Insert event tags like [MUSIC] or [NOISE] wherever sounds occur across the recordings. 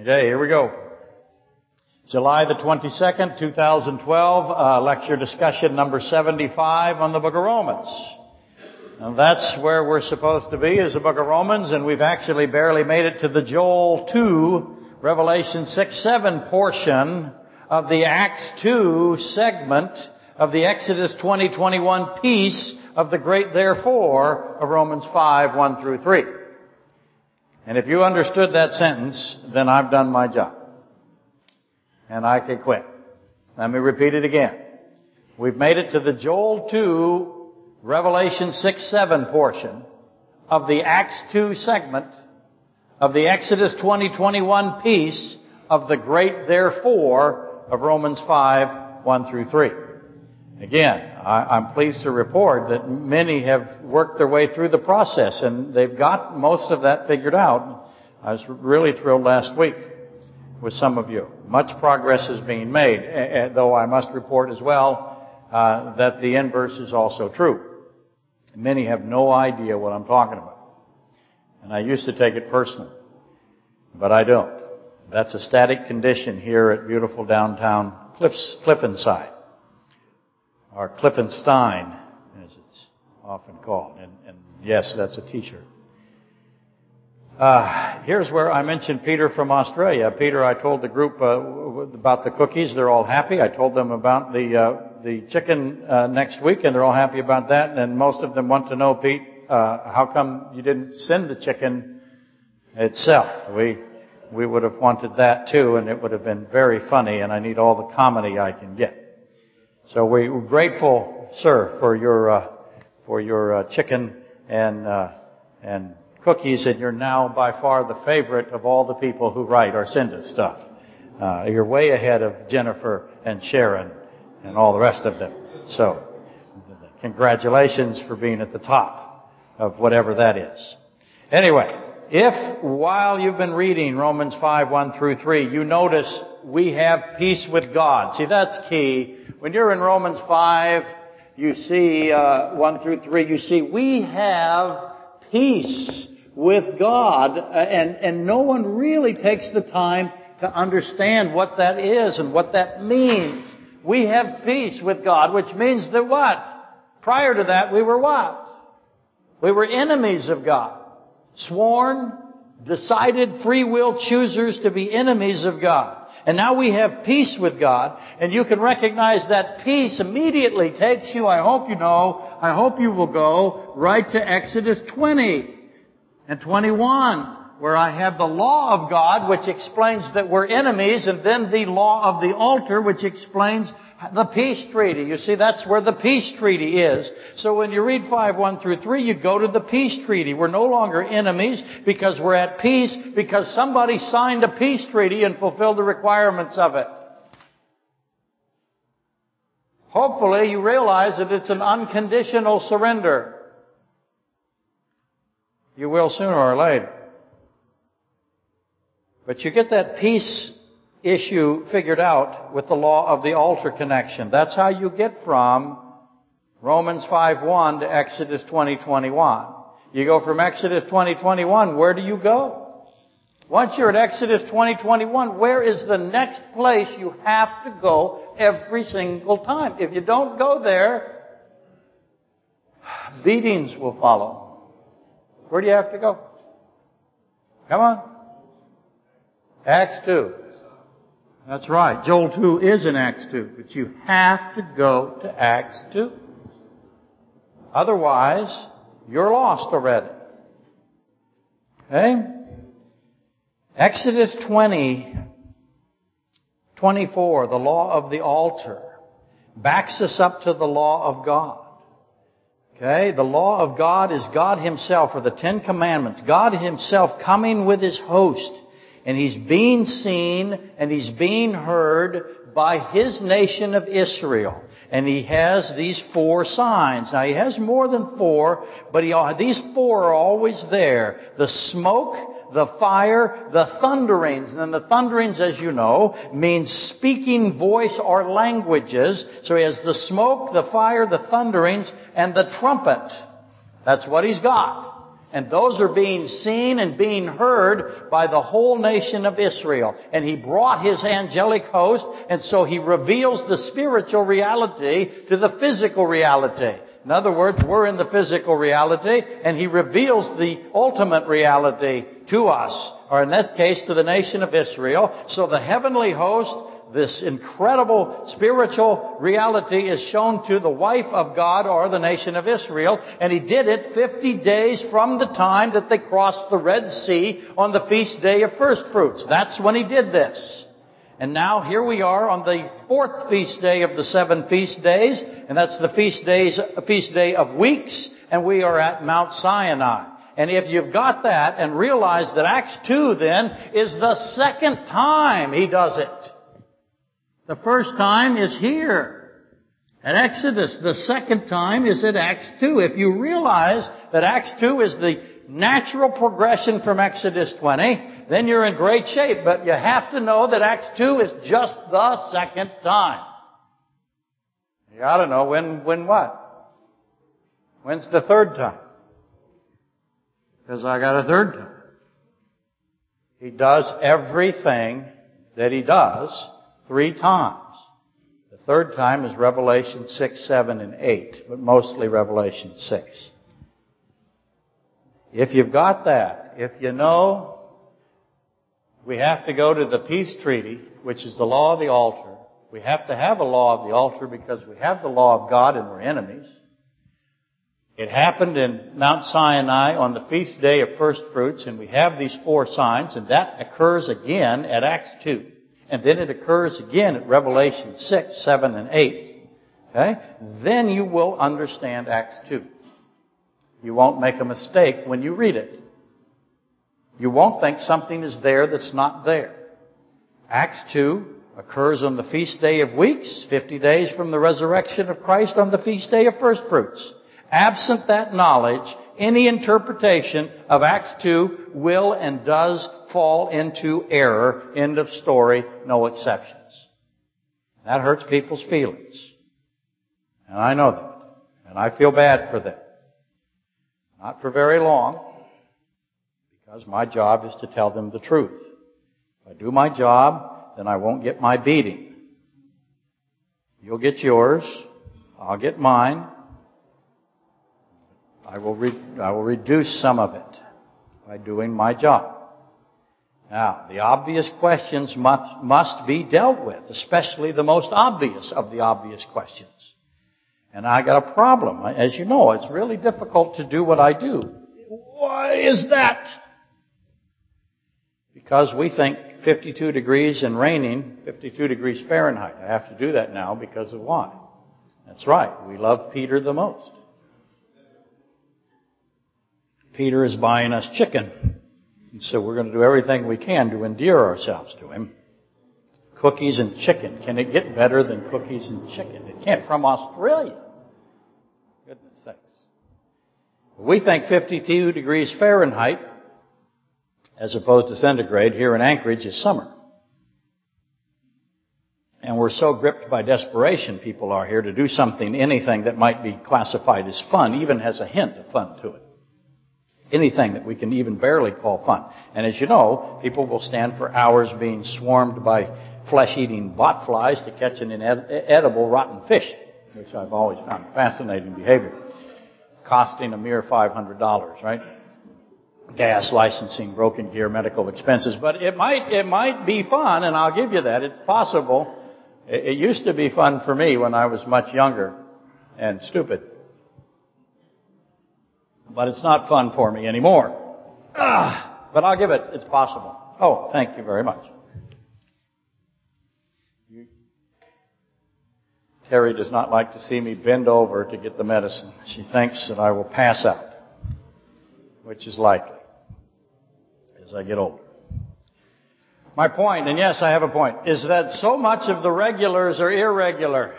Okay, here we go. July the 22nd, 2012, uh, lecture discussion number 75 on the book of Romans. And that's where we're supposed to be is the book of Romans, and we've actually barely made it to the Joel 2, Revelation 6, 7 portion of the Acts 2 segment of the Exodus 2021 piece of the great therefore of Romans 5, 1 through 3. And if you understood that sentence, then I've done my job. And I can quit. Let me repeat it again. We've made it to the Joel 2, Revelation 6, 7 portion of the Acts 2 segment of the Exodus 2021 piece of the great therefore of Romans 5, 1 through 3. Again, I, am pleased to report that many have worked their way through the process and they've got most of that figured out. I was really thrilled last week with some of you. Much progress is being made, though I must report as well uh, that the inverse is also true. Many have no idea what I'm talking about. And I used to take it personally, but I don't. That's a static condition here at beautiful downtown Cliffs, Cliffenside or Cliffenstein, as it's often called. And, and yes, that's a t-shirt. Uh, here's where I mentioned Peter from Australia. Peter, I told the group uh, about the cookies. They're all happy. I told them about the uh, the chicken uh, next week, and they're all happy about that. And most of them want to know, Pete, uh, how come you didn't send the chicken itself? We we would have wanted that too, and it would have been very funny. And I need all the comedy I can get. So we're grateful, sir, for your uh, for your uh, chicken and uh, and cookies, and you're now by far the favorite of all the people who write or send us stuff. Uh, you're way ahead of Jennifer and Sharon and all the rest of them. So, congratulations for being at the top of whatever that is. Anyway, if while you've been reading Romans 5, 1 through 3, you notice we have peace with God. See, that's key when you're in Romans 5, you see uh, 1 through 3, you see we have peace with God, uh, and, and no one really takes the time to understand what that is and what that means. We have peace with God, which means that what? Prior to that, we were what? We were enemies of God. Sworn, decided free will choosers to be enemies of God. And now we have peace with God, and you can recognize that peace immediately takes you, I hope you know, I hope you will go right to Exodus 20 and 21, where I have the law of God, which explains that we're enemies, and then the law of the altar, which explains the peace treaty. You see, that's where the peace treaty is. So when you read 5, 1 through 3, you go to the peace treaty. We're no longer enemies because we're at peace because somebody signed a peace treaty and fulfilled the requirements of it. Hopefully you realize that it's an unconditional surrender. You will sooner or later. But you get that peace issue figured out with the law of the altar connection. That's how you get from Romans 5.1 to Exodus 20.21. You go from Exodus 20.21, where do you go? Once you're at Exodus 20.21, where is the next place you have to go every single time? If you don't go there, beatings will follow. Where do you have to go? Come on. Acts 2. That's right. Joel 2 is in Acts 2, but you have to go to Acts 2. Otherwise, you're lost already. Okay? Exodus 20, 24, the law of the altar, backs us up to the law of God. Okay? The law of God is God Himself, or the Ten Commandments. God Himself coming with His host and he's being seen and he's being heard by his nation of Israel. And he has these four signs. Now he has more than four, but he, these four are always there. The smoke, the fire, the thunderings. And then the thunderings, as you know, means speaking voice or languages. So he has the smoke, the fire, the thunderings, and the trumpet. That's what he's got. And those are being seen and being heard by the whole nation of Israel. And he brought his angelic host, and so he reveals the spiritual reality to the physical reality. In other words, we're in the physical reality, and he reveals the ultimate reality to us, or in that case, to the nation of Israel. So the heavenly host this incredible spiritual reality is shown to the wife of God or the nation of Israel. And he did it 50 days from the time that they crossed the Red Sea on the feast day of first fruits. That's when he did this. And now here we are on the fourth feast day of the seven feast days, and that's the feast days, feast day of weeks, and we are at Mount Sinai. And if you've got that and realize that Acts 2 then is the second time he does it. The first time is here at Exodus. The second time is at Acts 2. If you realize that Acts 2 is the natural progression from Exodus 20, then you're in great shape. But you have to know that Acts 2 is just the second time. You ought to know when, when what? When's the third time? Because I got a third time. He does everything that he does three times. The third time is Revelation 6, 7, and 8, but mostly Revelation 6. If you've got that, if you know we have to go to the peace treaty, which is the law of the altar, we have to have a law of the altar because we have the law of God and we're enemies. It happened in Mount Sinai on the feast day of first fruits, and we have these four signs, and that occurs again at Acts 2. And then it occurs again at Revelation 6, 7, and 8. Okay? Then you will understand Acts 2. You won't make a mistake when you read it. You won't think something is there that's not there. Acts 2 occurs on the feast day of weeks, 50 days from the resurrection of Christ on the feast day of first fruits. Absent that knowledge, any interpretation of Acts 2 will and does fall into error. End of story. No exceptions. That hurts people's feelings. And I know that. And I feel bad for them. Not for very long. Because my job is to tell them the truth. If I do my job, then I won't get my beating. You'll get yours. I'll get mine. I will, re- I will reduce some of it by doing my job. Now, the obvious questions must, must be dealt with, especially the most obvious of the obvious questions. And I got a problem. As you know, it's really difficult to do what I do. Why is that? Because we think 52 degrees and raining, 52 degrees Fahrenheit. I have to do that now because of why? That's right. We love Peter the most. Peter is buying us chicken. And so we're going to do everything we can to endear ourselves to him. Cookies and chicken. Can it get better than cookies and chicken? It can't from Australia. Goodness sakes. We think 52 degrees Fahrenheit, as opposed to centigrade, here in Anchorage is summer. And we're so gripped by desperation, people are here, to do something, anything that might be classified as fun, even has a hint of fun to it anything that we can even barely call fun. And as you know, people will stand for hours being swarmed by flesh-eating botflies to catch an inedible rotten fish, which I've always found fascinating behavior, costing a mere $500, right? Gas, licensing, broken gear, medical expenses. But it might, it might be fun, and I'll give you that. It's possible. It used to be fun for me when I was much younger and stupid but it's not fun for me anymore. Ah, but I'll give it, it's possible. Oh, thank you very much. Terry does not like to see me bend over to get the medicine. She thinks that I will pass out, which is likely as I get older. My point, and yes, I have a point, is that so much of the regulars are irregular.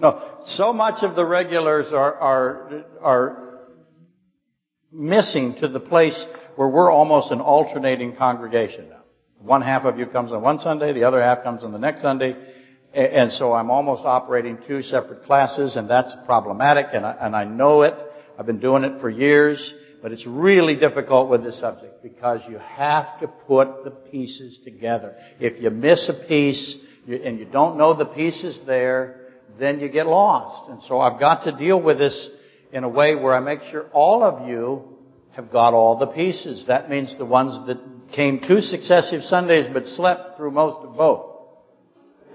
No, so much of the regulars are, are, are missing to the place where we're almost an alternating congregation now. One half of you comes on one Sunday, the other half comes on the next Sunday, and so I'm almost operating two separate classes, and that's problematic, and I, and I know it. I've been doing it for years, but it's really difficult with this subject because you have to put the pieces together. If you miss a piece and you don't know the pieces there, then you get lost. And so I've got to deal with this in a way where I make sure all of you have got all the pieces. That means the ones that came two successive Sundays but slept through most of both.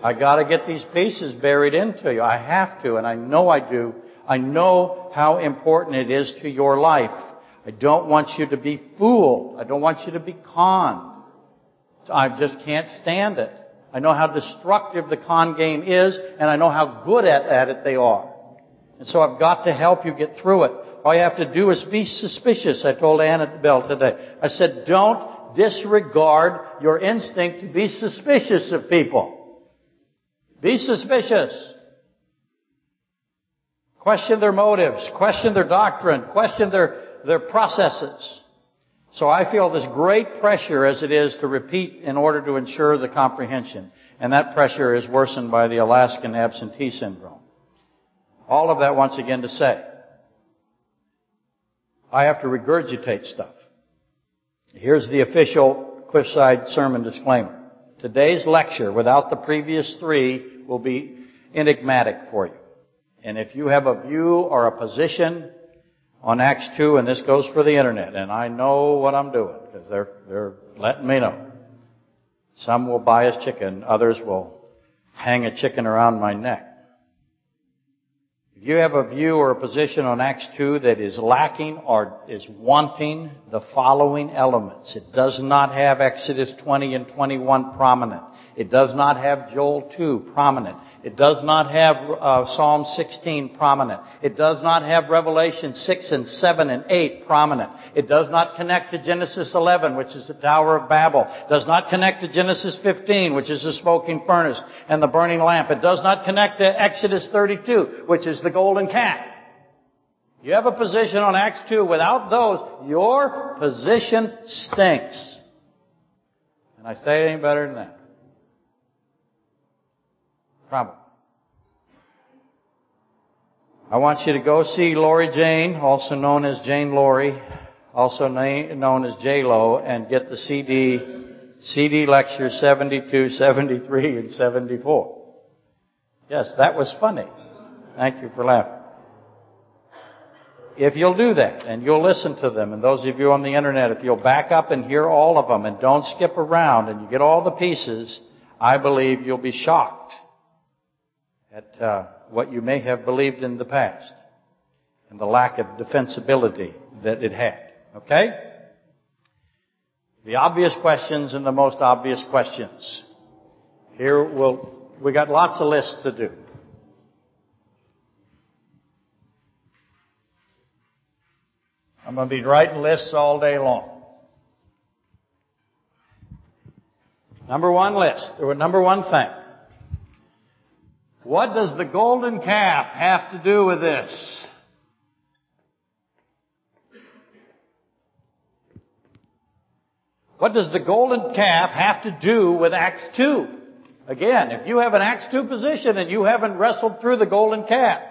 I gotta get these pieces buried into you. I have to, and I know I do. I know how important it is to your life. I don't want you to be fooled. I don't want you to be conned. I just can't stand it. I know how destructive the con game is, and I know how good at, at it they are. And so I've got to help you get through it. All you have to do is be suspicious. I told Annabelle today. I said, don't disregard your instinct to be suspicious of people. Be suspicious. Question their motives. Question their doctrine. Question their, their processes. So I feel this great pressure as it is to repeat in order to ensure the comprehension. And that pressure is worsened by the Alaskan absentee syndrome. All of that once again to say, I have to regurgitate stuff. Here's the official Cliffside sermon disclaimer. Today's lecture, without the previous three, will be enigmatic for you. And if you have a view or a position on Acts 2, and this goes for the internet, and I know what I'm doing, because they're, they're letting me know. Some will buy us chicken, others will hang a chicken around my neck. If you have a view or a position on Acts 2 that is lacking or is wanting the following elements, it does not have Exodus 20 and 21 prominent. It does not have Joel 2 prominent. It does not have uh, Psalm 16 prominent. It does not have Revelation 6 and 7 and 8 prominent. It does not connect to Genesis 11, which is the Tower of Babel. It does not connect to Genesis 15, which is the smoking furnace and the burning lamp. It does not connect to Exodus 32, which is the golden calf. You have a position on Acts 2 without those, your position stinks. And I say it ain't better than that. Probably. I want you to go see Lori Jane, also known as Jane Laurie, also known as J Lo, and get the CD, CD lecture 72, 73, and 74. Yes, that was funny. Thank you for laughing. If you'll do that and you'll listen to them, and those of you on the internet, if you'll back up and hear all of them and don't skip around and you get all the pieces, I believe you'll be shocked at uh, what you may have believed in the past and the lack of defensibility that it had. Okay? The obvious questions and the most obvious questions. Here we'll, we got lots of lists to do. I'm going to be writing lists all day long. Number one list, or number one thing. What does the golden calf have to do with this? What does the golden calf have to do with Acts 2? Again, if you have an Acts 2 position and you haven't wrestled through the golden calf,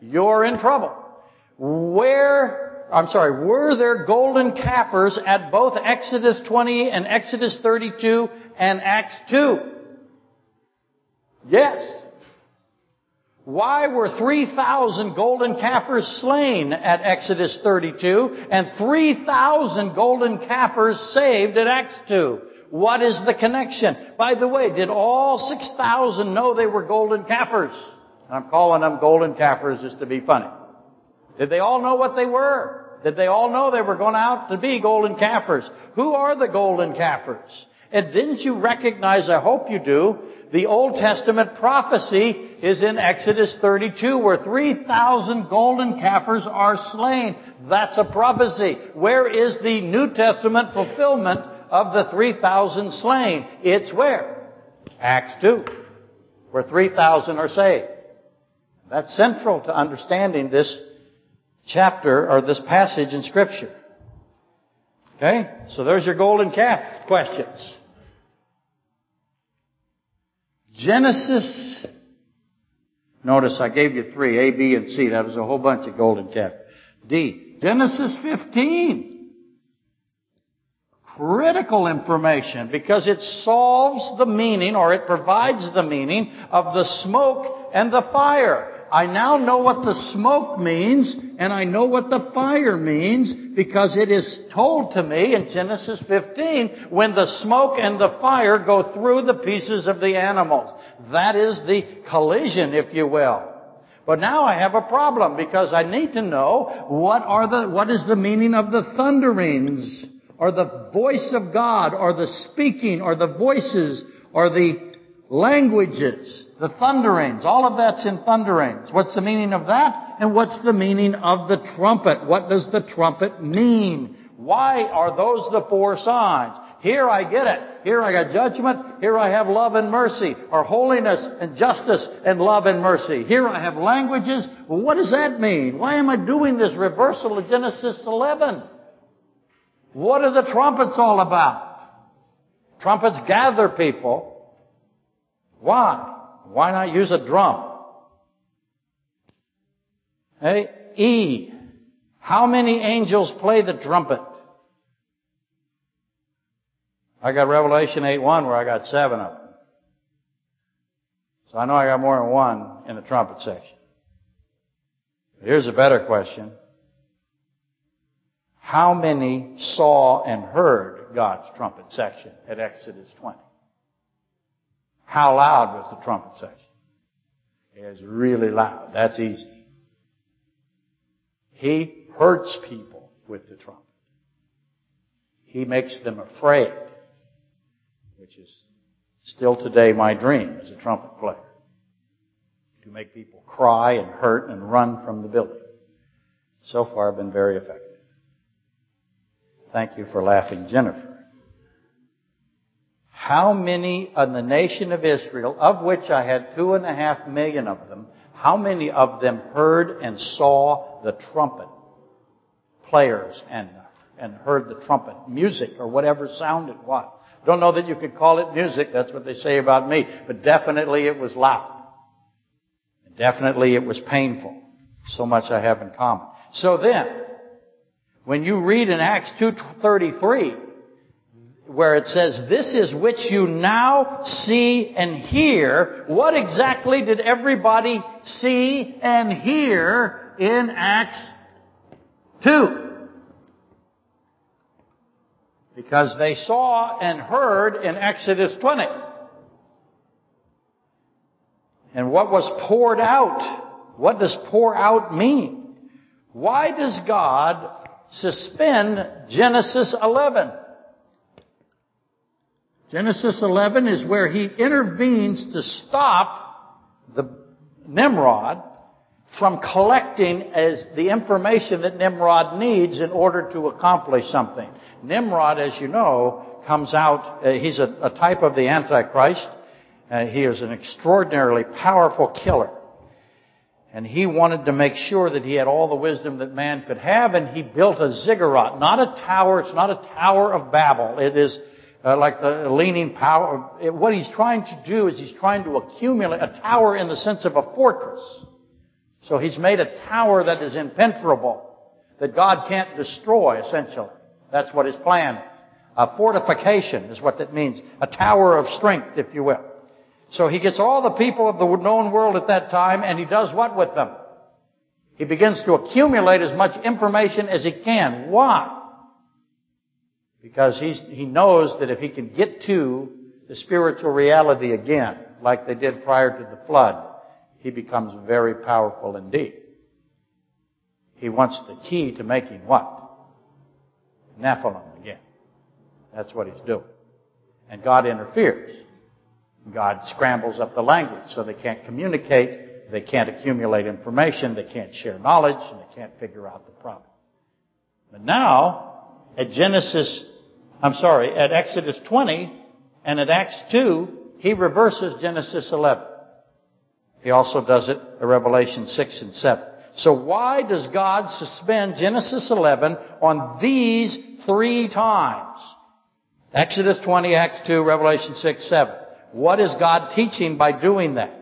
you're in trouble. Where, I'm sorry, were there golden calfers at both Exodus 20 and Exodus 32 and Acts 2? Yes. Why were 3,000 golden calfers slain at Exodus 32 and 3,000 golden calfers saved at Acts 2? What is the connection? By the way, did all 6,000 know they were golden calfers? I'm calling them golden calfers just to be funny. Did they all know what they were? Did they all know they were going out to be golden calfers? Who are the golden calfers? And didn't you recognize, I hope you do, the Old Testament prophecy is in Exodus 32 where 3,000 golden calfers are slain. That's a prophecy. Where is the New Testament fulfillment of the 3,000 slain? It's where? Acts 2, where 3,000 are saved. That's central to understanding this chapter or this passage in scripture. Okay? So there's your golden calf questions. Genesis, notice I gave you three, A, B, and C. That was a whole bunch of golden calf. D, Genesis 15. Critical information because it solves the meaning or it provides the meaning of the smoke and the fire. I now know what the smoke means and I know what the fire means because it is told to me in Genesis 15 when the smoke and the fire go through the pieces of the animals. That is the collision, if you will. But now I have a problem because I need to know what are the, what is the meaning of the thunderings or the voice of God or the speaking or the voices or the languages, the thunderings, all of that's in thunderings. What's the meaning of that? And what's the meaning of the trumpet? What does the trumpet mean? Why are those the four signs? Here I get it. Here I got judgment. Here I have love and mercy, or holiness and justice and love and mercy. Here I have languages. Well, what does that mean? Why am I doing this reversal of Genesis 11? What are the trumpets all about? Trumpets gather people. Why? Why not use a drum? Hey, E. How many angels play the trumpet? I got Revelation 8.1 where I got seven of them. So I know I got more than one in the trumpet section. But here's a better question. How many saw and heard God's trumpet section at Exodus 20? How loud was the trumpet section? It was really loud. That's easy. He hurts people with the trumpet. He makes them afraid which is still today my dream as a trumpet player. To make people cry and hurt and run from the building. So far I've been very effective. Thank you for laughing, Jennifer. How many in the nation of Israel, of which I had two and a half million of them, how many of them heard and saw the trumpet players and, and heard the trumpet music or whatever sound it was? Don't know that you could call it music. That's what they say about me. But definitely it was loud. Definitely it was painful. So much I have in common. So then, when you read in Acts 2.33, where it says, this is which you now see and hear, what exactly did everybody see and hear in Acts 2? Because they saw and heard in Exodus 20. And what was poured out? What does pour out mean? Why does God suspend Genesis 11? Genesis 11 is where he intervenes to stop the Nimrod from collecting as the information that Nimrod needs in order to accomplish something. Nimrod, as you know, comes out, uh, he's a, a, type of the Antichrist. Uh, he is an extraordinarily powerful killer. And he wanted to make sure that he had all the wisdom that man could have, and he built a ziggurat. Not a tower, it's not a tower of Babel. It is uh, like the leaning power. What he's trying to do is he's trying to accumulate a tower in the sense of a fortress. So he's made a tower that is impenetrable, that God can't destroy, essentially. That's what his plan is. A fortification is what that means. A tower of strength, if you will. So he gets all the people of the known world at that time and he does what with them? He begins to accumulate as much information as he can. Why? Because he's, he knows that if he can get to the spiritual reality again, like they did prior to the flood, he becomes very powerful indeed. He wants the key to making what? Nephilim again. That's what he's doing. And God interferes. God scrambles up the language so they can't communicate, they can't accumulate information, they can't share knowledge, and they can't figure out the problem. But now, at Genesis, I'm sorry, at Exodus 20 and at Acts 2, he reverses Genesis 11. He also does it at Revelation 6 and 7. So why does God suspend Genesis 11 on these three times? Exodus 20, Acts 2, Revelation 6, 7. What is God teaching by doing that?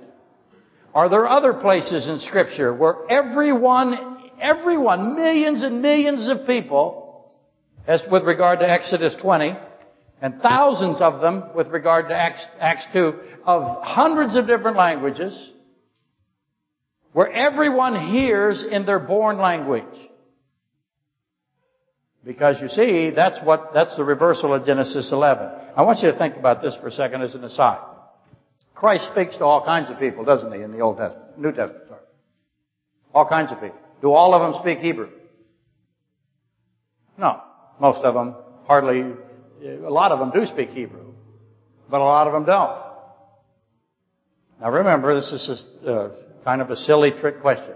Are there other places in scripture where everyone everyone, millions and millions of people, as with regard to Exodus 20, and thousands of them with regard to Acts, Acts 2, of hundreds of different languages, where everyone hears in their born language. Because you see, that's what, that's the reversal of Genesis 11. I want you to think about this for a second as an aside. Christ speaks to all kinds of people, doesn't he, in the Old Testament, New Testament, sorry. All kinds of people. Do all of them speak Hebrew? No. Most of them hardly, a lot of them do speak Hebrew, but a lot of them don't. Now remember, this is just, uh, kind of a silly trick question.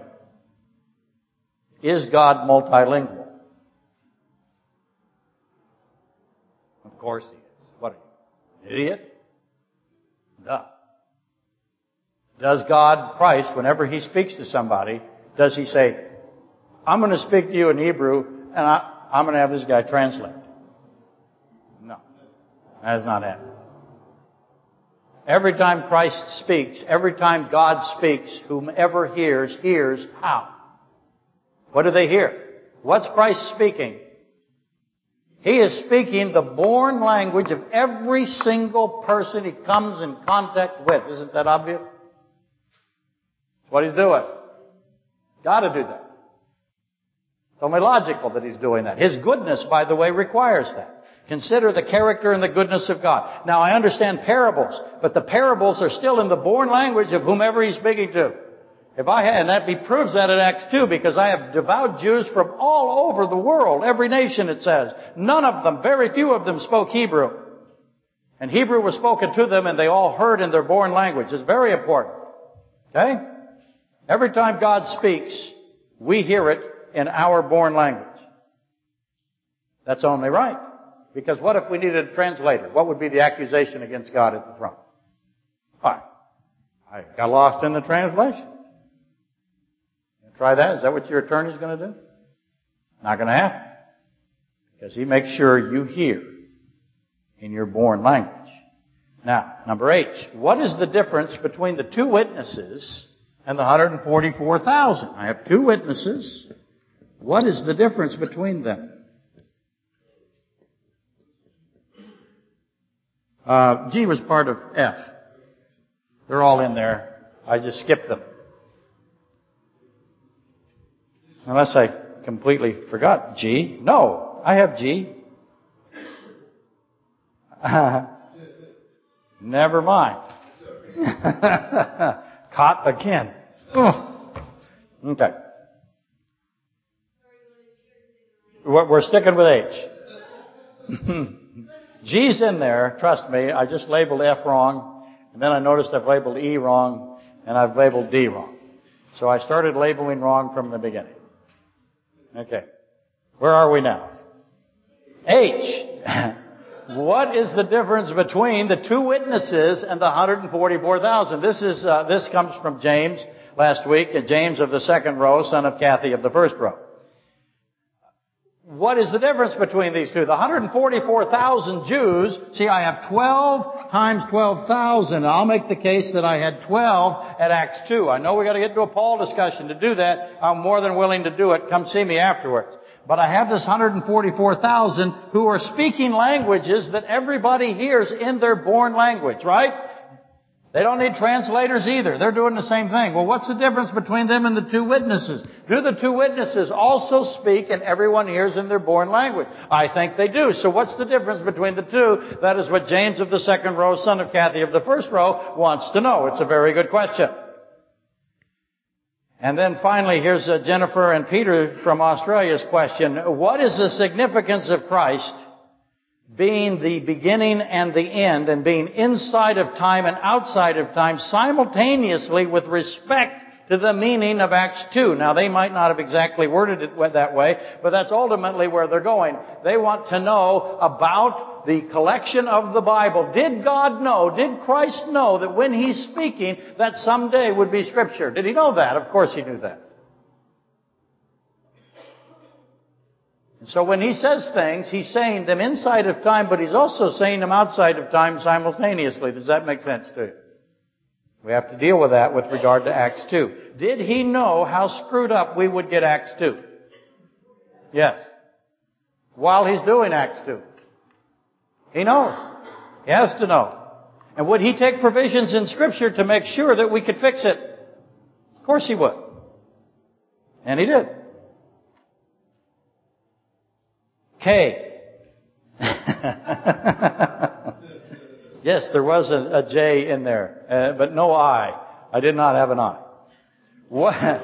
Is God multilingual? Of course he is. What are you? Idiot? Duh. Does God, Christ, whenever he speaks to somebody, does he say, I'm going to speak to you in Hebrew and I, I'm going to have this guy translate? No. That has not happened. Every time Christ speaks, every time God speaks, whomever hears, hears how? What do they hear? What's Christ speaking? He is speaking the born language of every single person he comes in contact with. Isn't that obvious? That's what he's doing. Gotta do that. It's only logical that he's doing that. His goodness, by the way, requires that. Consider the character and the goodness of God. Now I understand parables, but the parables are still in the born language of whomever he's speaking to. If I had, and that proves that in Acts 2, because I have devout Jews from all over the world, every nation it says. None of them, very few of them spoke Hebrew. And Hebrew was spoken to them and they all heard in their born language. It's very important. Okay? Every time God speaks, we hear it in our born language. That's only right. Because what if we needed a translator? What would be the accusation against God at the throne? Why? I got lost in the translation. Try that. Is that what your attorney's going to do? Not going to happen. Because he makes sure you hear in your born language. Now, number H. What is the difference between the two witnesses and the 144,000? I have two witnesses. What is the difference between them? Uh, G was part of F. They're all in there. I just skipped them. Unless I completely forgot G. No, I have G. [LAUGHS] Never mind. [LAUGHS] Caught again. Okay. We're sticking with H. [LAUGHS] G's in there, trust me. I just labeled F wrong, and then I noticed I've labeled E wrong, and I've labeled D wrong. So I started labeling wrong from the beginning. Okay. Where are we now? H. [LAUGHS] what is the difference between the two witnesses and the 144,000? This is, uh, this comes from James last week, James of the second row, son of Kathy of the first row. What is the difference between these two? The 144,000 Jews, see I have 12 times 12,000. I'll make the case that I had 12 at Acts 2. I know we gotta get to a Paul discussion to do that. I'm more than willing to do it. Come see me afterwards. But I have this 144,000 who are speaking languages that everybody hears in their born language, right? They don't need translators either. They're doing the same thing. Well, what's the difference between them and the two witnesses? Do the two witnesses also speak and everyone hears in their born language? I think they do. So what's the difference between the two? That is what James of the second row, son of Kathy of the first row, wants to know. It's a very good question. And then finally, here's uh, Jennifer and Peter from Australia's question. What is the significance of Christ being the beginning and the end and being inside of time and outside of time simultaneously with respect to the meaning of Acts 2. Now they might not have exactly worded it that way, but that's ultimately where they're going. They want to know about the collection of the Bible. Did God know, did Christ know that when He's speaking that someday would be Scripture? Did He know that? Of course He knew that. So when he says things, he's saying them inside of time, but he's also saying them outside of time simultaneously. Does that make sense to you? We have to deal with that with regard to Acts 2. Did he know how screwed up we would get Acts 2? Yes. While he's doing Acts 2. He knows. He has to know. And would he take provisions in Scripture to make sure that we could fix it? Of course he would. And he did. K. [LAUGHS] yes, there was a, a J in there, uh, but no I. I did not have an I. What,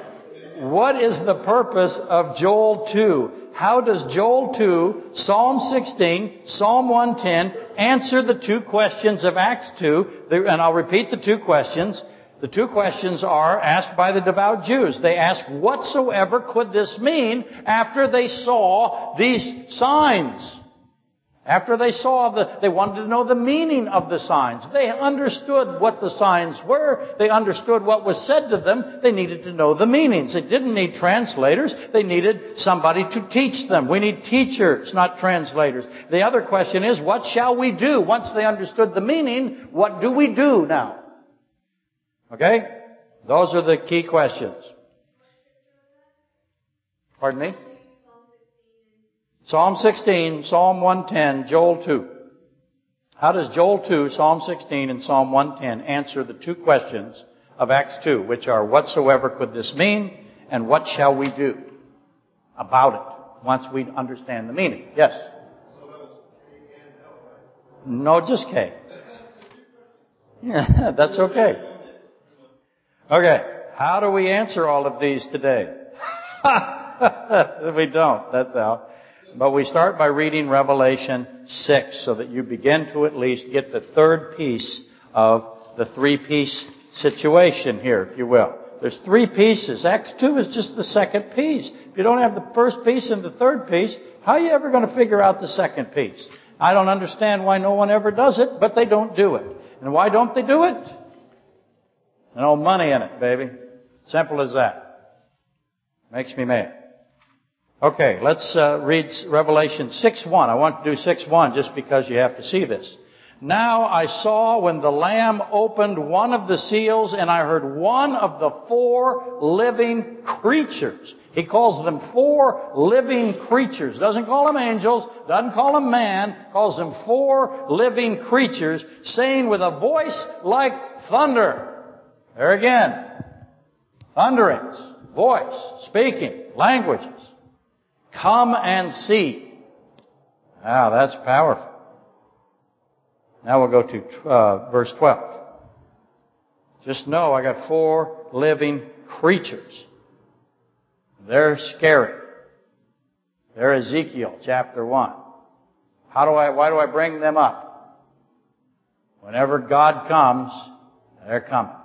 what is the purpose of Joel 2? How does Joel 2, Psalm 16, Psalm 110 answer the two questions of Acts 2? And I'll repeat the two questions. The two questions are asked by the devout Jews. They ask, whatsoever could this mean after they saw these signs? After they saw the, they wanted to know the meaning of the signs. They understood what the signs were. They understood what was said to them. They needed to know the meanings. They didn't need translators. They needed somebody to teach them. We need teachers, not translators. The other question is, what shall we do? Once they understood the meaning, what do we do now? Okay? Those are the key questions. Pardon me? Psalm 16, Psalm 110, Joel 2. How does Joel 2, Psalm 16, and Psalm 110 answer the two questions of Acts 2, which are whatsoever could this mean and what shall we do about it once we understand the meaning? Yes? No, just K. Yeah, [LAUGHS] that's okay. Okay, how do we answer all of these today? [LAUGHS] we don't, that's how. But we start by reading Revelation 6 so that you begin to at least get the third piece of the three piece situation here, if you will. There's three pieces. Acts 2 is just the second piece. If you don't have the first piece and the third piece, how are you ever going to figure out the second piece? I don't understand why no one ever does it, but they don't do it. And why don't they do it? No money in it, baby. Simple as that. Makes me mad. Okay, let's uh, read Revelation 6.1. I want to do 6.1 just because you have to see this. Now I saw when the Lamb opened one of the seals and I heard one of the four living creatures. He calls them four living creatures. Doesn't call them angels, doesn't call them man, calls them four living creatures, saying with a voice like thunder. There again. Thunderings, voice, speaking, languages. Come and see. Wow, that's powerful. Now we'll go to uh, verse 12. Just know I got four living creatures. They're scary. They're Ezekiel chapter 1. How do I, why do I bring them up? Whenever God comes, they're coming.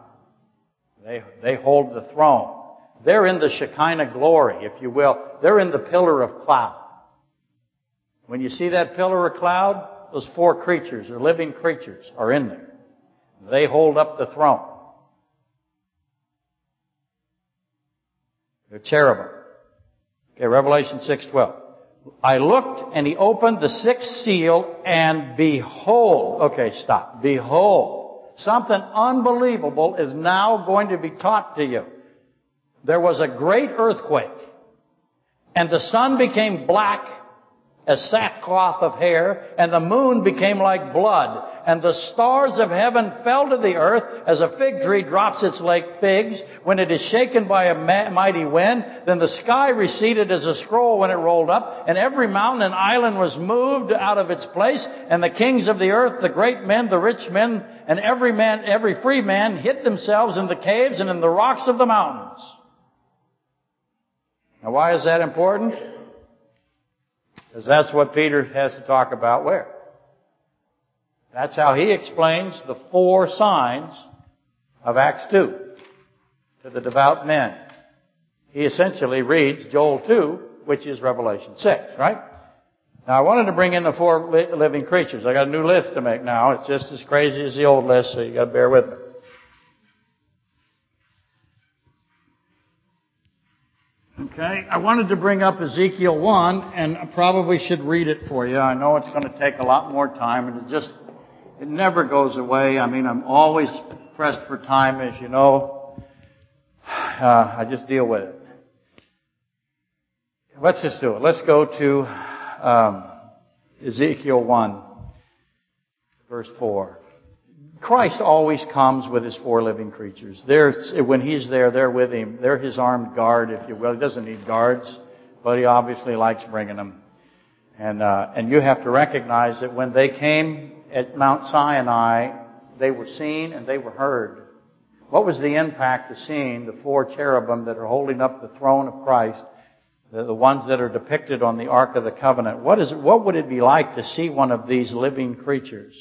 They, they hold the throne. They're in the Shekinah glory, if you will. They're in the pillar of cloud. When you see that pillar of cloud, those four creatures, or living creatures, are in there. They hold up the throne. They're cherubim. Okay, Revelation 6:12. I looked and he opened the sixth seal and behold, okay, stop. Behold, Something unbelievable is now going to be taught to you. There was a great earthquake, and the sun became black as sackcloth of hair, and the moon became like blood, and the stars of heaven fell to the earth as a fig tree drops its late figs when it is shaken by a mighty wind. Then the sky receded as a scroll when it rolled up, and every mountain and island was moved out of its place, and the kings of the earth, the great men, the rich men, and every man, every free man hid themselves in the caves and in the rocks of the mountains. Now why is that important? Because that's what Peter has to talk about where? That's how he explains the four signs of Acts 2 to the devout men. He essentially reads Joel 2, which is Revelation 6, right? Now I wanted to bring in the four living creatures. I got a new list to make now. It's just as crazy as the old list, so you gotta bear with me. Okay, I wanted to bring up Ezekiel 1, and I probably should read it for you. I know it's going to take a lot more time, and it just, it never goes away. I mean, I'm always pressed for time, as you know. [SIGHS] Uh, I just deal with it. Let's just do it. Let's go to um, Ezekiel 1, verse 4. Christ always comes with his four living creatures. They're, when he's there, they're with him. They're his armed guard, if you will. He doesn't need guards, but he obviously likes bringing them. And, uh, and you have to recognize that when they came at Mount Sinai, they were seen and they were heard. What was the impact of seeing the four cherubim that are holding up the throne of Christ the, the ones that are depicted on the Ark of the Covenant. What is what would it be like to see one of these living creatures?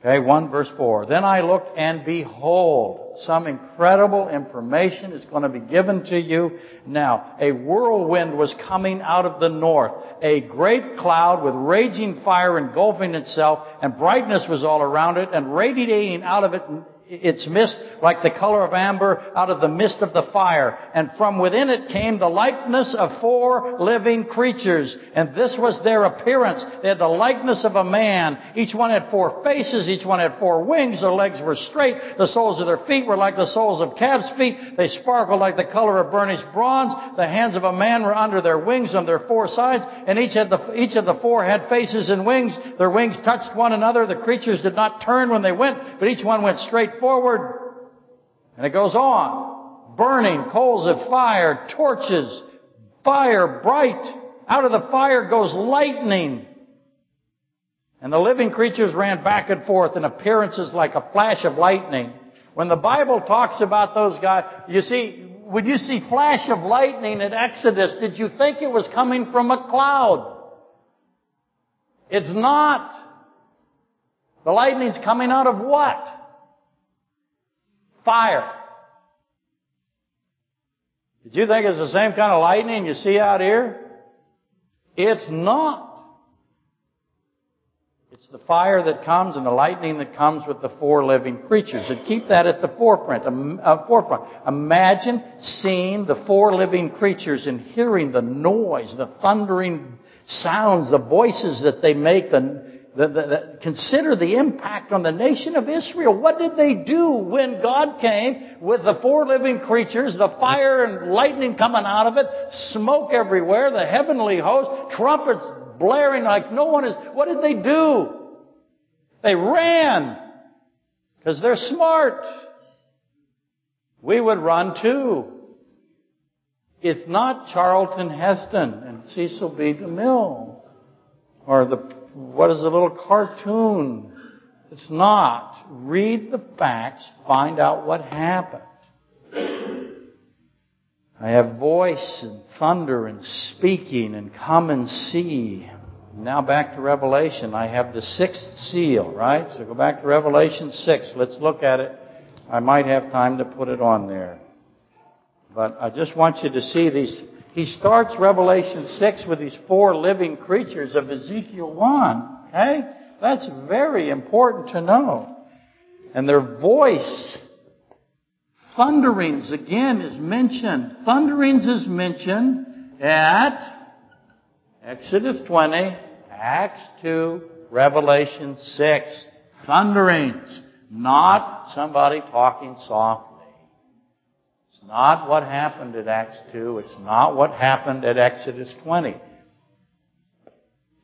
Okay, 1 verse 4. Then I looked and behold, some incredible information is going to be given to you. Now, a whirlwind was coming out of the north. A great cloud with raging fire engulfing itself and brightness was all around it and radiating out of it its mist like the color of amber out of the mist of the fire. And from within it came the likeness of four living creatures. And this was their appearance. They had the likeness of a man. Each one had four faces. Each one had four wings. Their legs were straight. The soles of their feet were like the soles of calves' feet. They sparkled like the color of burnished bronze. The hands of a man were under their wings on their four sides. And each, had the, each of the four had faces and wings. Their wings touched one another. The creatures did not turn when they went, but each one went straight forward. And it goes on. Burning coals of fire, torches, fire bright. Out of the fire goes lightning. And the living creatures ran back and forth in appearances like a flash of lightning. When the Bible talks about those guys, you see, when you see flash of lightning in Exodus, did you think it was coming from a cloud? It's not. The lightning's coming out of what? Fire. Did you think it's the same kind of lightning you see out here? It's not. It's the fire that comes and the lightning that comes with the four living creatures. And keep that at the forefront. Uh, forefront. Imagine seeing the four living creatures and hearing the noise, the thundering sounds, the voices that they make, the, the, the, consider the impact on the nation of Israel. What did they do when God came with the four living creatures, the fire and lightning coming out of it, smoke everywhere, the heavenly host, trumpets blaring like no one is. What did they do? They ran because they're smart. We would run too. It's not Charlton Heston and Cecil B. DeMille or the what is a little cartoon? It's not. Read the facts, find out what happened. I have voice and thunder and speaking and come and see. Now back to Revelation. I have the sixth seal, right? So go back to Revelation 6. Let's look at it. I might have time to put it on there. But I just want you to see these he starts Revelation 6 with these four living creatures of Ezekiel 1. Okay? That's very important to know. And their voice, thunderings again is mentioned. Thunderings is mentioned at Exodus 20, Acts 2, Revelation 6. Thunderings. Not somebody talking soft not what happened at Acts 2. It's not what happened at Exodus 20.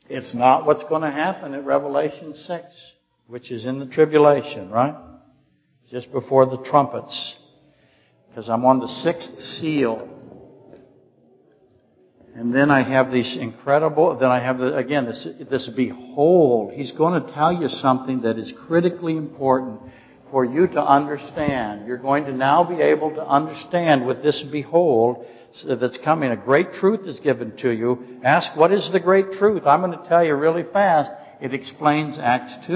It's not what's going to happen at Revelation 6, which is in the tribulation, right? Just before the trumpets. Because I'm on the sixth seal. And then I have these incredible, then I have the, again, this, this behold. He's going to tell you something that is critically important for you to understand. You're going to now be able to understand with this behold that's coming. A great truth is given to you. Ask, what is the great truth? I'm going to tell you really fast. It explains Acts 2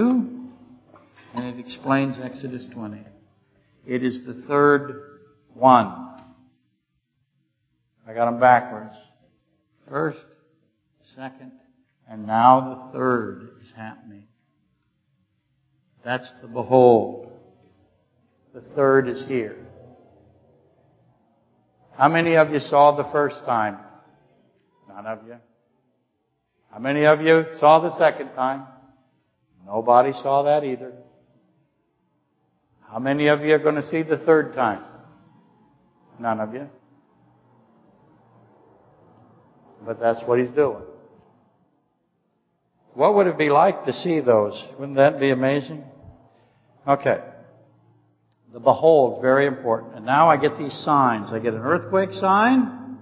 and it explains Exodus 20. It is the third one. I got them backwards. First, second, and now the third is happening. That's the behold. The third is here. How many of you saw the first time? None of you. How many of you saw the second time? Nobody saw that either. How many of you are going to see the third time? None of you. But that's what he's doing. What would it be like to see those? Wouldn't that be amazing? Okay. The behold, very important. And now I get these signs. I get an earthquake sign.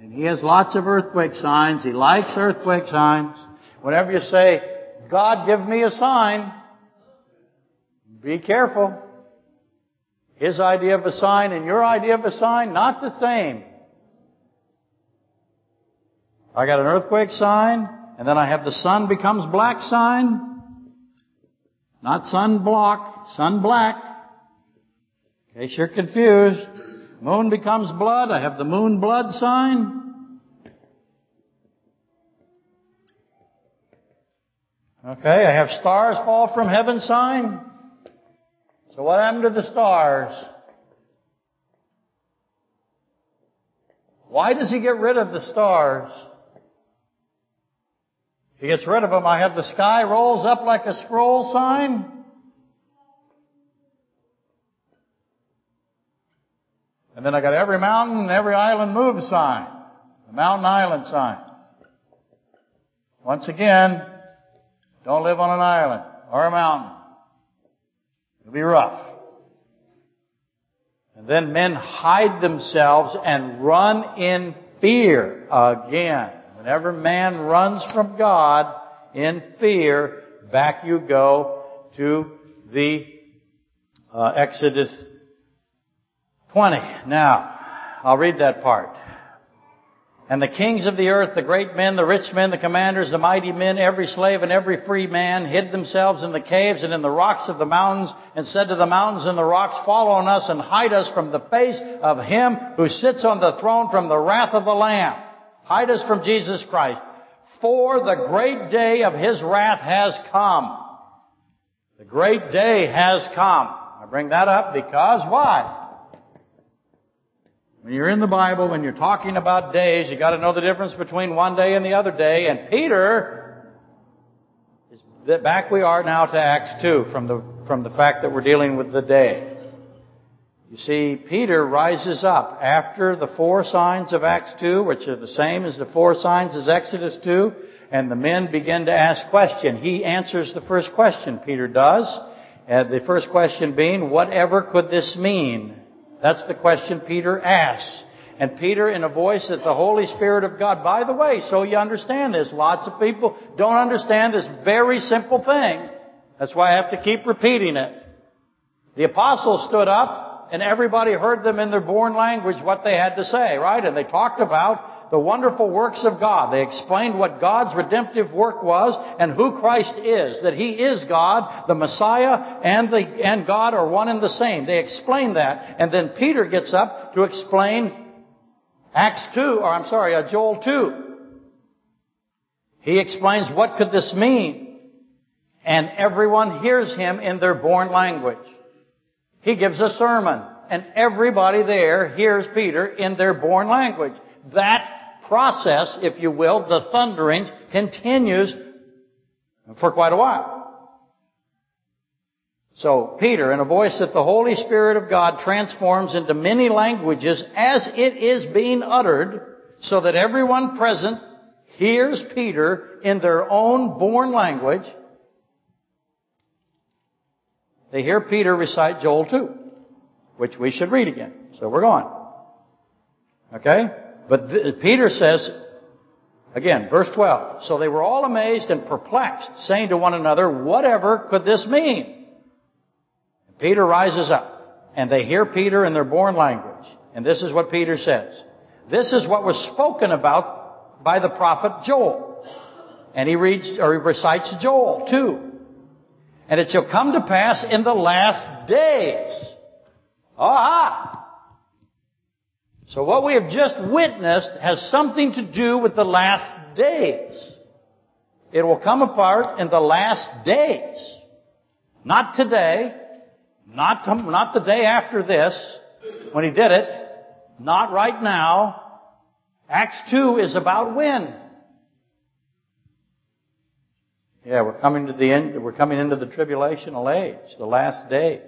And he has lots of earthquake signs. He likes earthquake signs. Whenever you say, God give me a sign, be careful. His idea of a sign and your idea of a sign, not the same. I got an earthquake sign, and then I have the sun becomes black sign. Not sun block, sun black. In case you're confused. Moon becomes blood. I have the moon blood sign. Okay, I have stars fall from heaven sign. So what happened to the stars? Why does he get rid of the stars? He gets rid of them. I have the sky rolls up like a scroll sign. And then I got every mountain and every island move sign. The mountain island sign. Once again, don't live on an island or a mountain. It'll be rough. And then men hide themselves and run in fear again. Whenever man runs from God in fear, back you go to the uh, Exodus 20. Now, I'll read that part. And the kings of the earth, the great men, the rich men, the commanders, the mighty men, every slave and every free man hid themselves in the caves and in the rocks of the mountains and said to the mountains and the rocks, fall on us and hide us from the face of him who sits on the throne from the wrath of the Lamb. Hide us from Jesus Christ. For the great day of His wrath has come. The great day has come. I bring that up because why? When you're in the Bible, when you're talking about days, you gotta know the difference between one day and the other day. And Peter, is, back we are now to Acts 2 from the, from the fact that we're dealing with the day. You see, Peter rises up after the four signs of Acts 2, which are the same as the four signs as Exodus 2, and the men begin to ask questions. He answers the first question, Peter does. And the first question being, whatever could this mean? That's the question Peter asks. And Peter, in a voice that the Holy Spirit of God, by the way, so you understand this, lots of people don't understand this very simple thing. That's why I have to keep repeating it. The apostles stood up and everybody heard them in their born language what they had to say, right? And they talked about the wonderful works of God. They explained what God's redemptive work was and who Christ is, that He is God, the Messiah, and the, and God are one and the same. They explained that. And then Peter gets up to explain Acts 2, or I'm sorry, uh, Joel 2. He explains what could this mean? And everyone hears him in their born language. He gives a sermon, and everybody there hears Peter in their born language. That process, if you will, the thunderings, continues for quite a while. So Peter, in a voice that the Holy Spirit of God transforms into many languages as it is being uttered, so that everyone present hears Peter in their own born language, they hear Peter recite Joel 2, which we should read again. So we're going. Okay? But th- Peter says, again, verse 12, so they were all amazed and perplexed, saying to one another, whatever could this mean? Peter rises up, and they hear Peter in their born language. And this is what Peter says. This is what was spoken about by the prophet Joel. And he reads, or he recites Joel 2. And it shall come to pass in the last days. Aha! So what we have just witnessed has something to do with the last days. It will come apart in the last days. Not today. Not, not the day after this, when he did it. Not right now. Acts 2 is about when? Yeah, we're coming to the end, we're coming into the tribulational age, the last days.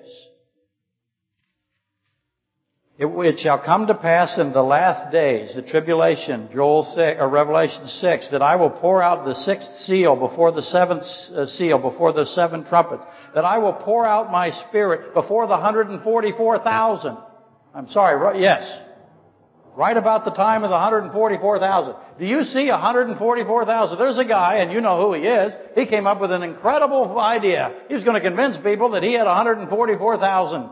It, it, shall come to pass in the last days, the tribulation, Joel 6, or Revelation 6, that I will pour out the sixth seal before the seventh uh, seal, before the seven trumpets, that I will pour out my spirit before the 144,000. I'm sorry, yes. Right about the time of the 144,000. Do you see 144,000? There's a guy, and you know who he is. He came up with an incredible idea. He was going to convince people that he had 144,000.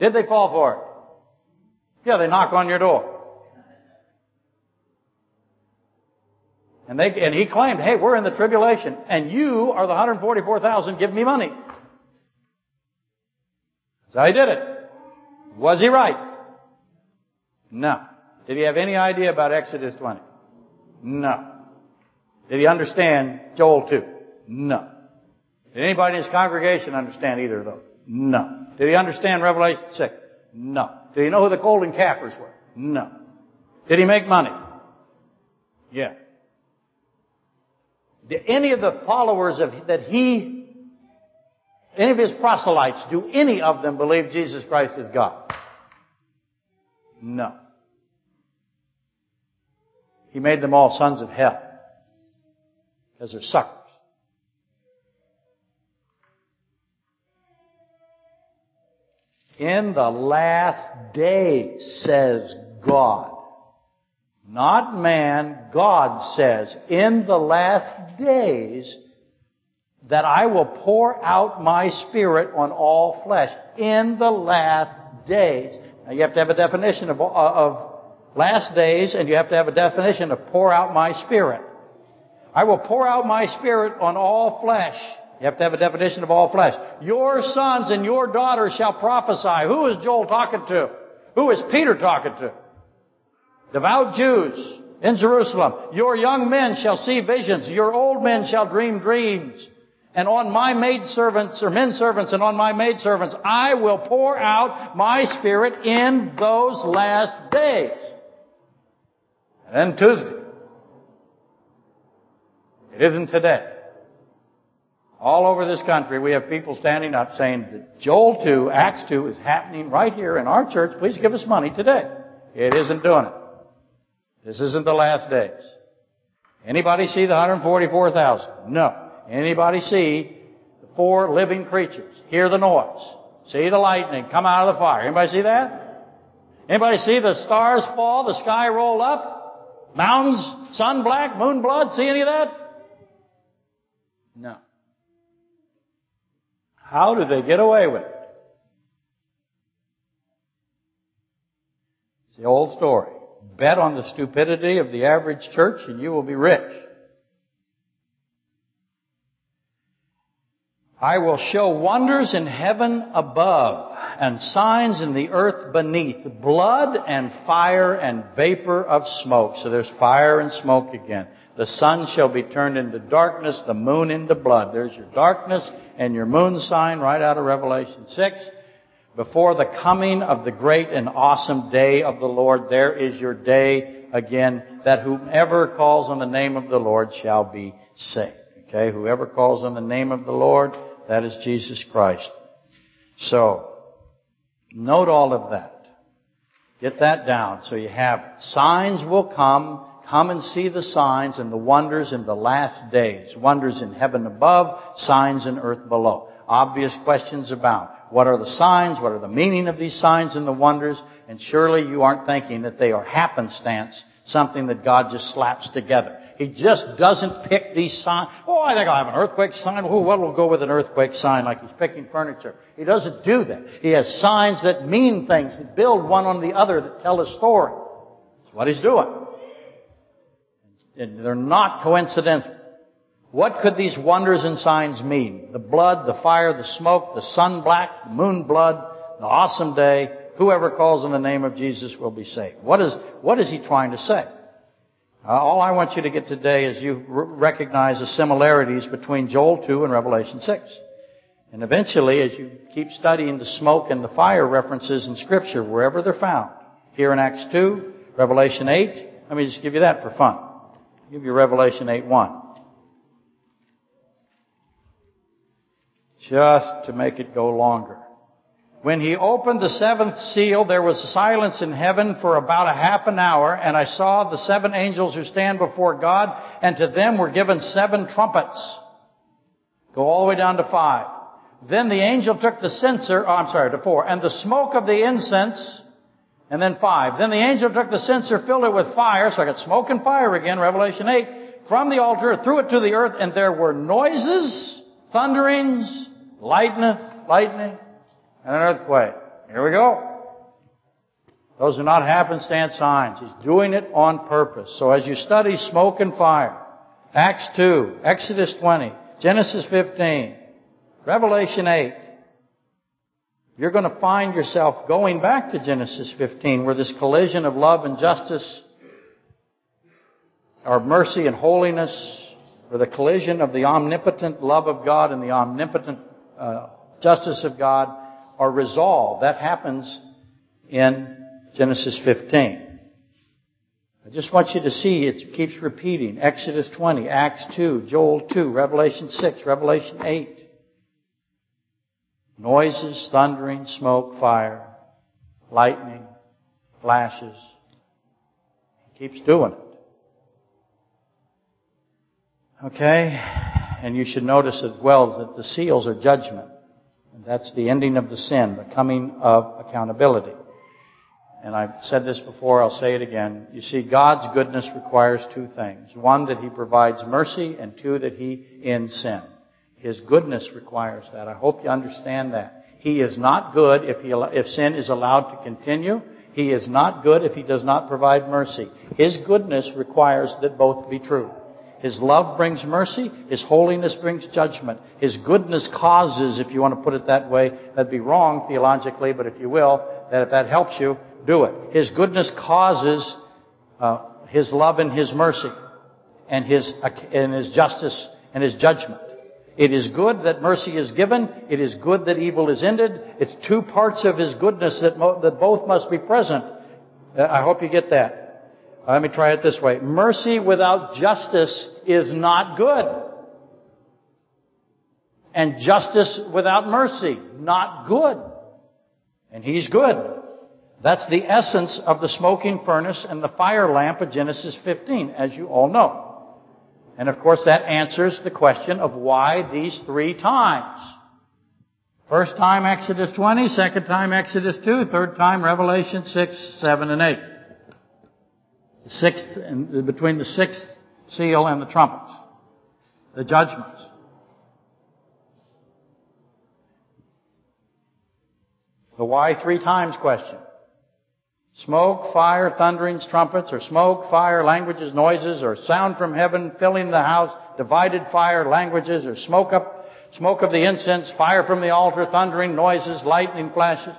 Did they fall for it? Yeah, they knock on your door. And they, and he claimed, hey, we're in the tribulation, and you are the 144,000, give me money. So he did it. Was he right? No. Did he have any idea about Exodus 20? No. Did he understand Joel 2? No. Did anybody in his congregation understand either of those? No. Did he understand Revelation 6? No. Did he know who the golden calfers were? No. Did he make money? Yeah. Did any of the followers of that he, any of his proselytes, do any of them believe Jesus Christ is God? No. He made them all sons of hell because they're suckers. In the last day, says God. Not man, God says, in the last days, that I will pour out my spirit on all flesh. In the last days. Now you have to have a definition of, uh, of last days and you have to have a definition of pour out my spirit. I will pour out my spirit on all flesh. You have to have a definition of all flesh. Your sons and your daughters shall prophesy. Who is Joel talking to? Who is Peter talking to? Devout Jews in Jerusalem. Your young men shall see visions. Your old men shall dream dreams. And on my maidservants or men servants and on my maidservants, I will pour out my spirit in those last days. And then Tuesday. It isn't today. All over this country, we have people standing up saying that Joel 2, Acts 2 is happening right here in our church. Please give us money today. It isn't doing it. This isn't the last days. Anybody see the 144,000? No. Anybody see the four living creatures? Hear the noise. See the lightning come out of the fire. Anybody see that? Anybody see the stars fall, the sky roll up? Mountains, sun black, moon blood? See any of that? No. How do they get away with it? It's the old story. Bet on the stupidity of the average church and you will be rich. I will show wonders in heaven above and signs in the earth beneath, blood and fire and vapor of smoke. So there's fire and smoke again. The sun shall be turned into darkness, the moon into blood. There's your darkness and your moon sign right out of Revelation 6. Before the coming of the great and awesome day of the Lord, there is your day again, that whomever calls on the name of the Lord shall be saved. Okay, whoever calls on the name of the Lord, that is Jesus Christ. So, note all of that. Get that down so you have. Signs will come Come and see the signs and the wonders in the last days. Wonders in heaven above, signs in earth below. Obvious questions abound. What are the signs? What are the meaning of these signs and the wonders? And surely you aren't thinking that they are happenstance, something that God just slaps together. He just doesn't pick these signs. Oh, I think I'll have an earthquake sign. Oh, what will go with an earthquake sign like he's picking furniture? He doesn't do that. He has signs that mean things, that build one on the other, that tell a story. That's what he's doing. And They're not coincidental. What could these wonders and signs mean? The blood, the fire, the smoke, the sun black, the moon blood, the awesome day. Whoever calls on the name of Jesus will be saved. What is, what is he trying to say? Uh, all I want you to get today is you r- recognize the similarities between Joel 2 and Revelation 6. And eventually, as you keep studying the smoke and the fire references in Scripture, wherever they're found, here in Acts 2, Revelation 8, let me just give you that for fun give you Revelation 8 1. just to make it go longer. When he opened the seventh seal, there was silence in heaven for about a half an hour, and I saw the seven angels who stand before God, and to them were given seven trumpets. Go all the way down to five. Then the angel took the censer, oh, I'm sorry, to four, and the smoke of the incense, and then five. Then the angel took the censer, filled it with fire, so I got smoke and fire again, Revelation 8, from the altar, threw it to the earth, and there were noises, thunderings, lightness, lightning, and an earthquake. Here we go. Those are not happenstance signs. He's doing it on purpose. So as you study smoke and fire, Acts 2, Exodus 20, Genesis 15, Revelation 8, you're going to find yourself going back to Genesis 15 where this collision of love and justice or mercy and holiness or the collision of the omnipotent love of God and the omnipotent uh, justice of God are resolved. That happens in Genesis 15. I just want you to see it keeps repeating. Exodus 20, Acts 2, Joel 2, Revelation 6, Revelation 8. Noises, thundering, smoke, fire, lightning, flashes. He keeps doing it. Okay? And you should notice as well that the seals are judgment. And that's the ending of the sin, the coming of accountability. And I've said this before, I'll say it again. You see, God's goodness requires two things. One, that He provides mercy, and two, that He ends sin. His goodness requires that. I hope you understand that. He is not good if, he, if sin is allowed to continue. He is not good if He does not provide mercy. His goodness requires that both be true. His love brings mercy. His holiness brings judgment. His goodness causes, if you want to put it that way, that'd be wrong theologically, but if you will, that if that helps you, do it. His goodness causes uh, His love and His mercy, and His and His justice and His judgment. It is good that mercy is given. It is good that evil is ended. It's two parts of His goodness that mo- that both must be present. Uh, I hope you get that. Let me try it this way. Mercy without justice is not good. And justice without mercy, not good. And He's good. That's the essence of the smoking furnace and the fire lamp of Genesis 15, as you all know. And of course that answers the question of why these three times. First time Exodus 20, second time Exodus 2, third time Revelation 6, 7, and 8 sixth, and between the sixth seal and the trumpets, the judgments. The why three times question. Smoke, fire, thunderings, trumpets, or smoke, fire, languages, noises, or sound from heaven filling the house, divided fire, languages, or smoke up, smoke of the incense, fire from the altar, thundering, noises, lightning flashes.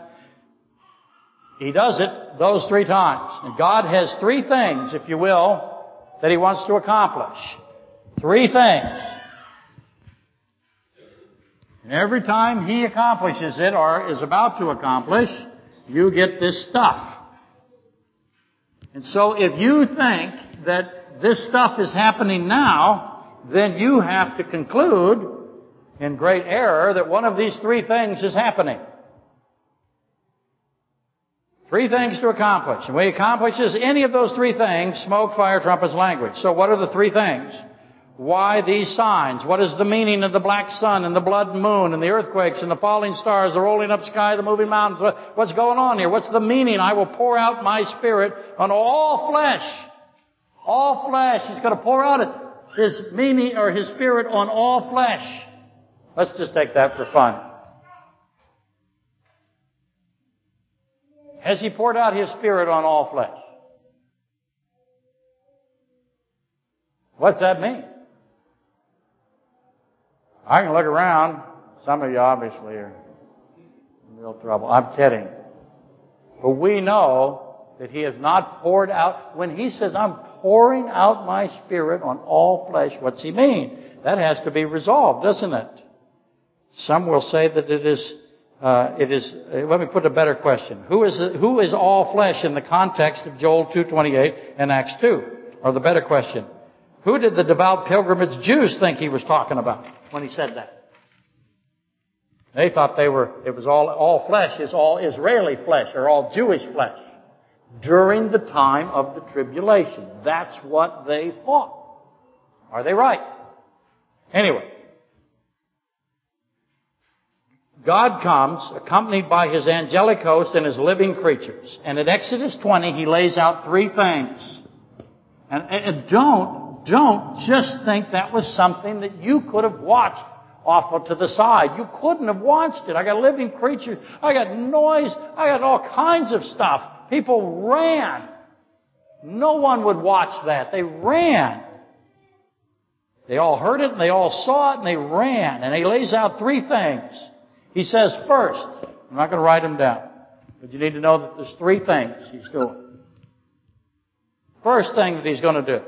He does it those three times. And God has three things, if you will, that He wants to accomplish. Three things. And every time He accomplishes it or is about to accomplish, you get this stuff. And so if you think that this stuff is happening now, then you have to conclude in great error that one of these three things is happening. Three things to accomplish. And when he accomplishes any of those three things, smoke, fire, trumpets, language. So what are the three things? Why these signs? What is the meaning of the black sun and the blood moon and the earthquakes and the falling stars, the rolling up sky, the moving mountains? What's going on here? What's the meaning? I will pour out my spirit on all flesh. All flesh. He's going to pour out his meaning or his spirit on all flesh. Let's just take that for fun. Has He poured out His Spirit on all flesh? What's that mean? I can look around. Some of you obviously are in real trouble. I'm kidding. But we know that He has not poured out, when He says, I'm pouring out my Spirit on all flesh, what's He mean? That has to be resolved, doesn't it? Some will say that it is uh, it is, uh, let me put a better question. Who is, who is all flesh in the context of Joel 2.28 and Acts 2? Or the better question, who did the devout pilgrimage Jews think he was talking about when he said that? They thought they were, it was all, all flesh is all Israeli flesh or all Jewish flesh. During the time of the tribulation. That's what they thought. Are they right? Anyway. God comes accompanied by his angelic host and his living creatures. And in Exodus 20, he lays out three things. And, and don't, don't just think that was something that you could have watched off to the side. You couldn't have watched it. I got living creatures. I got noise. I got all kinds of stuff. People ran. No one would watch that. They ran. They all heard it and they all saw it and they ran. And he lays out three things. He says first, I'm not going to write them down, but you need to know that there's three things he's doing. First thing that he's going to do.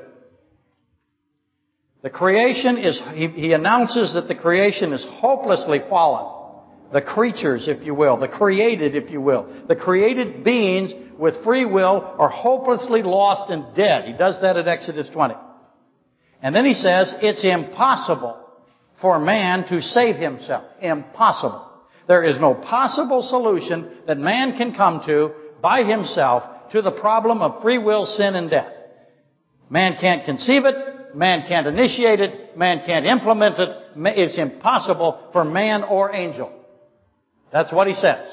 The creation is, he, he announces that the creation is hopelessly fallen. The creatures, if you will, the created, if you will, the created beings with free will are hopelessly lost and dead. He does that at Exodus 20. And then he says it's impossible for man to save himself. Impossible. There is no possible solution that man can come to by himself to the problem of free will, sin, and death. Man can't conceive it. Man can't initiate it. Man can't implement it. It's impossible for man or angel. That's what he says.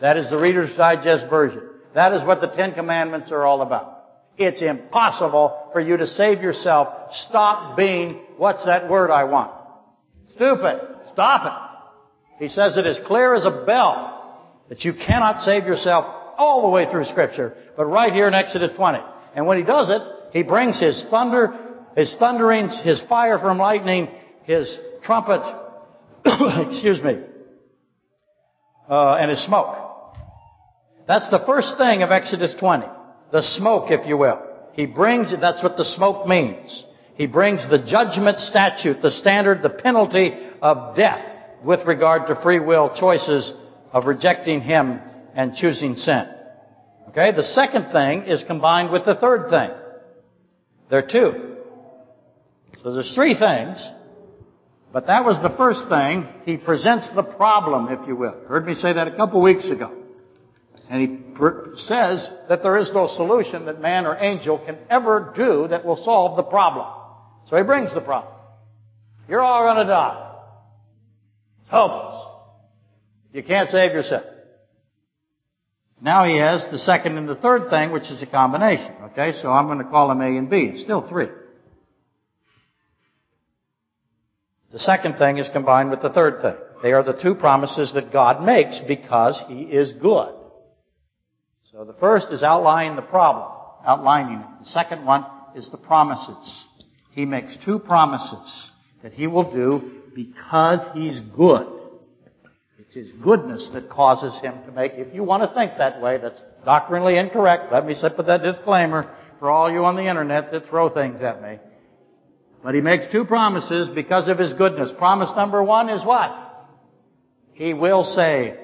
That is the Reader's Digest version. That is what the Ten Commandments are all about. It's impossible for you to save yourself. Stop being, what's that word I want? Stupid. Stop it. He says it as clear as a bell that you cannot save yourself all the way through Scripture, but right here in Exodus 20. And when he does it, he brings his thunder, his thunderings, his fire from lightning, his trumpet, [COUGHS] excuse me, uh, and his smoke. That's the first thing of Exodus 20. The smoke, if you will. He brings, that's what the smoke means. He brings the judgment statute, the standard, the penalty of death with regard to free will choices of rejecting Him and choosing sin. Okay? The second thing is combined with the third thing. There are two. So there's three things. But that was the first thing. He presents the problem, if you will. Heard me say that a couple weeks ago. And he says that there is no solution that man or angel can ever do that will solve the problem. So he brings the problem. You're all going to die. Hopeless. You can't save yourself. Now he has the second and the third thing, which is a combination. Okay, so I'm going to call them A and B. It's still three. The second thing is combined with the third thing. They are the two promises that God makes because He is good. So the first is outlining the problem, outlining it. The second one is the promises. He makes two promises that he will do because he's good. It's his goodness that causes him to make. If you want to think that way, that's doctrinally incorrect. Let me put that disclaimer for all you on the internet that throw things at me. But he makes two promises because of his goodness. Promise number one is what? He will save.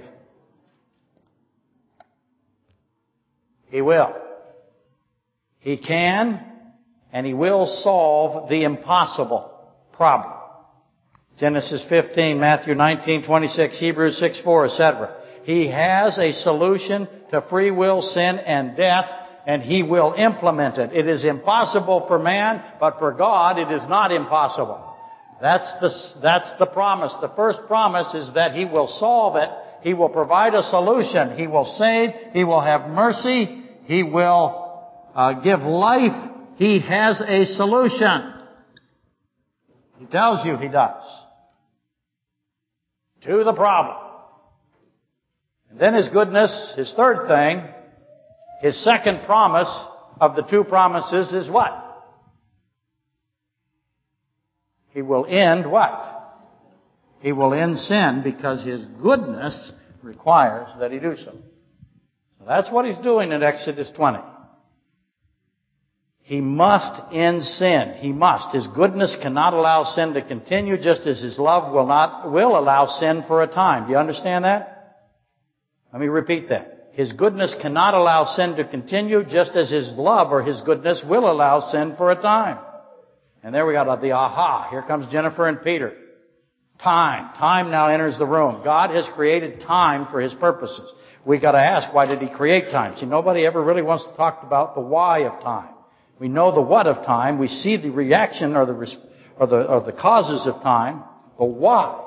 He will. He can and He will solve the impossible problem. Genesis 15, Matthew 19, 26, Hebrews 6, 4, etc. He has a solution to free will, sin, and death, and He will implement it. It is impossible for man, but for God it is not impossible. That's the, that's the promise. The first promise is that He will solve it. He will provide a solution. He will save. He will have mercy. He will uh, give life he has a solution. He tells you he does. To the problem. And then his goodness, his third thing, his second promise of the two promises is what? He will end what? He will end sin because his goodness requires that he do so. so that's what he's doing in Exodus 20. He must end sin. He must. His goodness cannot allow sin to continue just as His love will not, will allow sin for a time. Do you understand that? Let me repeat that. His goodness cannot allow sin to continue just as His love or His goodness will allow sin for a time. And there we got the aha. Here comes Jennifer and Peter. Time. Time now enters the room. God has created time for His purposes. We gotta ask, why did He create time? See, nobody ever really wants to talk about the why of time. We know the what of time. We see the reaction or the, or the, or the causes of time. But why?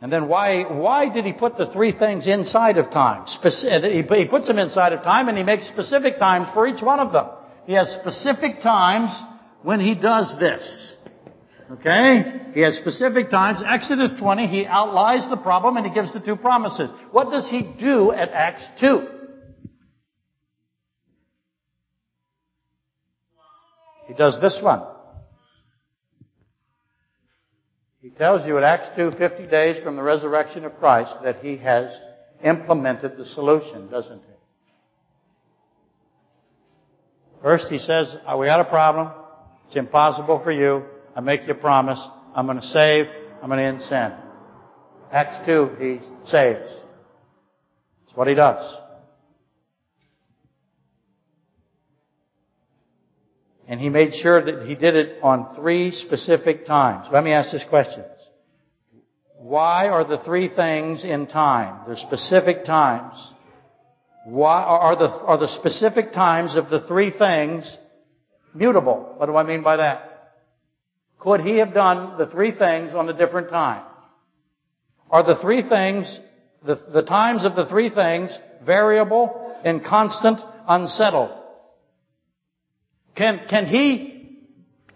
And then why, why did he put the three things inside of time? He puts them inside of time and he makes specific times for each one of them. He has specific times when he does this. Okay? He has specific times. Exodus 20, he outlines the problem and he gives the two promises. What does he do at Acts 2? He does this one. He tells you in Acts 2, 50 days from the resurrection of Christ, that he has implemented the solution, doesn't he? First, he says, oh, we got a problem. It's impossible for you. I make you a promise. I'm going to save. I'm going to end sin. Acts 2, he saves. That's what he does. And he made sure that he did it on three specific times. Let me ask this question. Why are the three things in time? They're specific times. Why are the, are the specific times of the three things mutable? What do I mean by that? Could he have done the three things on a different time? Are the three things, the, the times of the three things variable, inconstant, unsettled? Can, can he,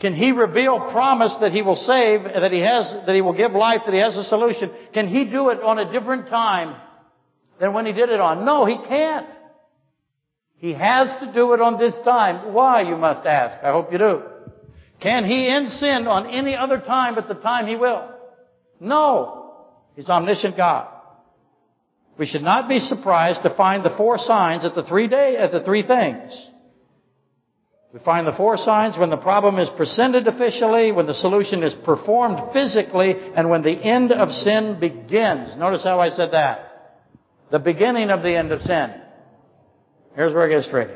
can he reveal promise that he will save, that he has, that he will give life, that he has a solution? Can he do it on a different time than when he did it on? No, he can't. He has to do it on this time. Why, you must ask. I hope you do. Can he end sin on any other time but the time he will? No. He's omniscient God. We should not be surprised to find the four signs at the three day, at the three things. We find the four signs when the problem is presented officially, when the solution is performed physically, and when the end of sin begins. Notice how I said that. The beginning of the end of sin. Here's where it gets tricky.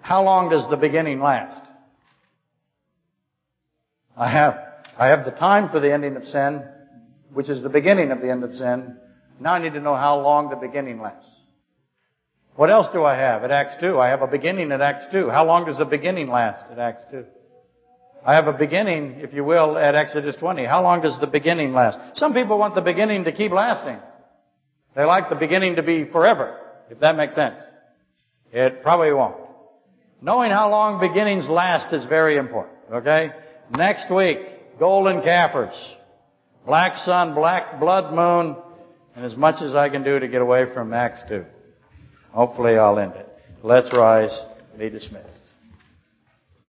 How long does the beginning last? I have, I have the time for the ending of sin, which is the beginning of the end of sin. Now I need to know how long the beginning lasts. What else do I have at Acts 2? I have a beginning at Acts 2. How long does the beginning last at Acts 2? I have a beginning, if you will, at Exodus 20. How long does the beginning last? Some people want the beginning to keep lasting. They like the beginning to be forever, if that makes sense. It probably won't. Knowing how long beginnings last is very important, okay? Next week, golden calfers, black sun, black blood moon, and as much as I can do to get away from Acts 2. Hopefully I'll end it. Let's rise. Be dismissed.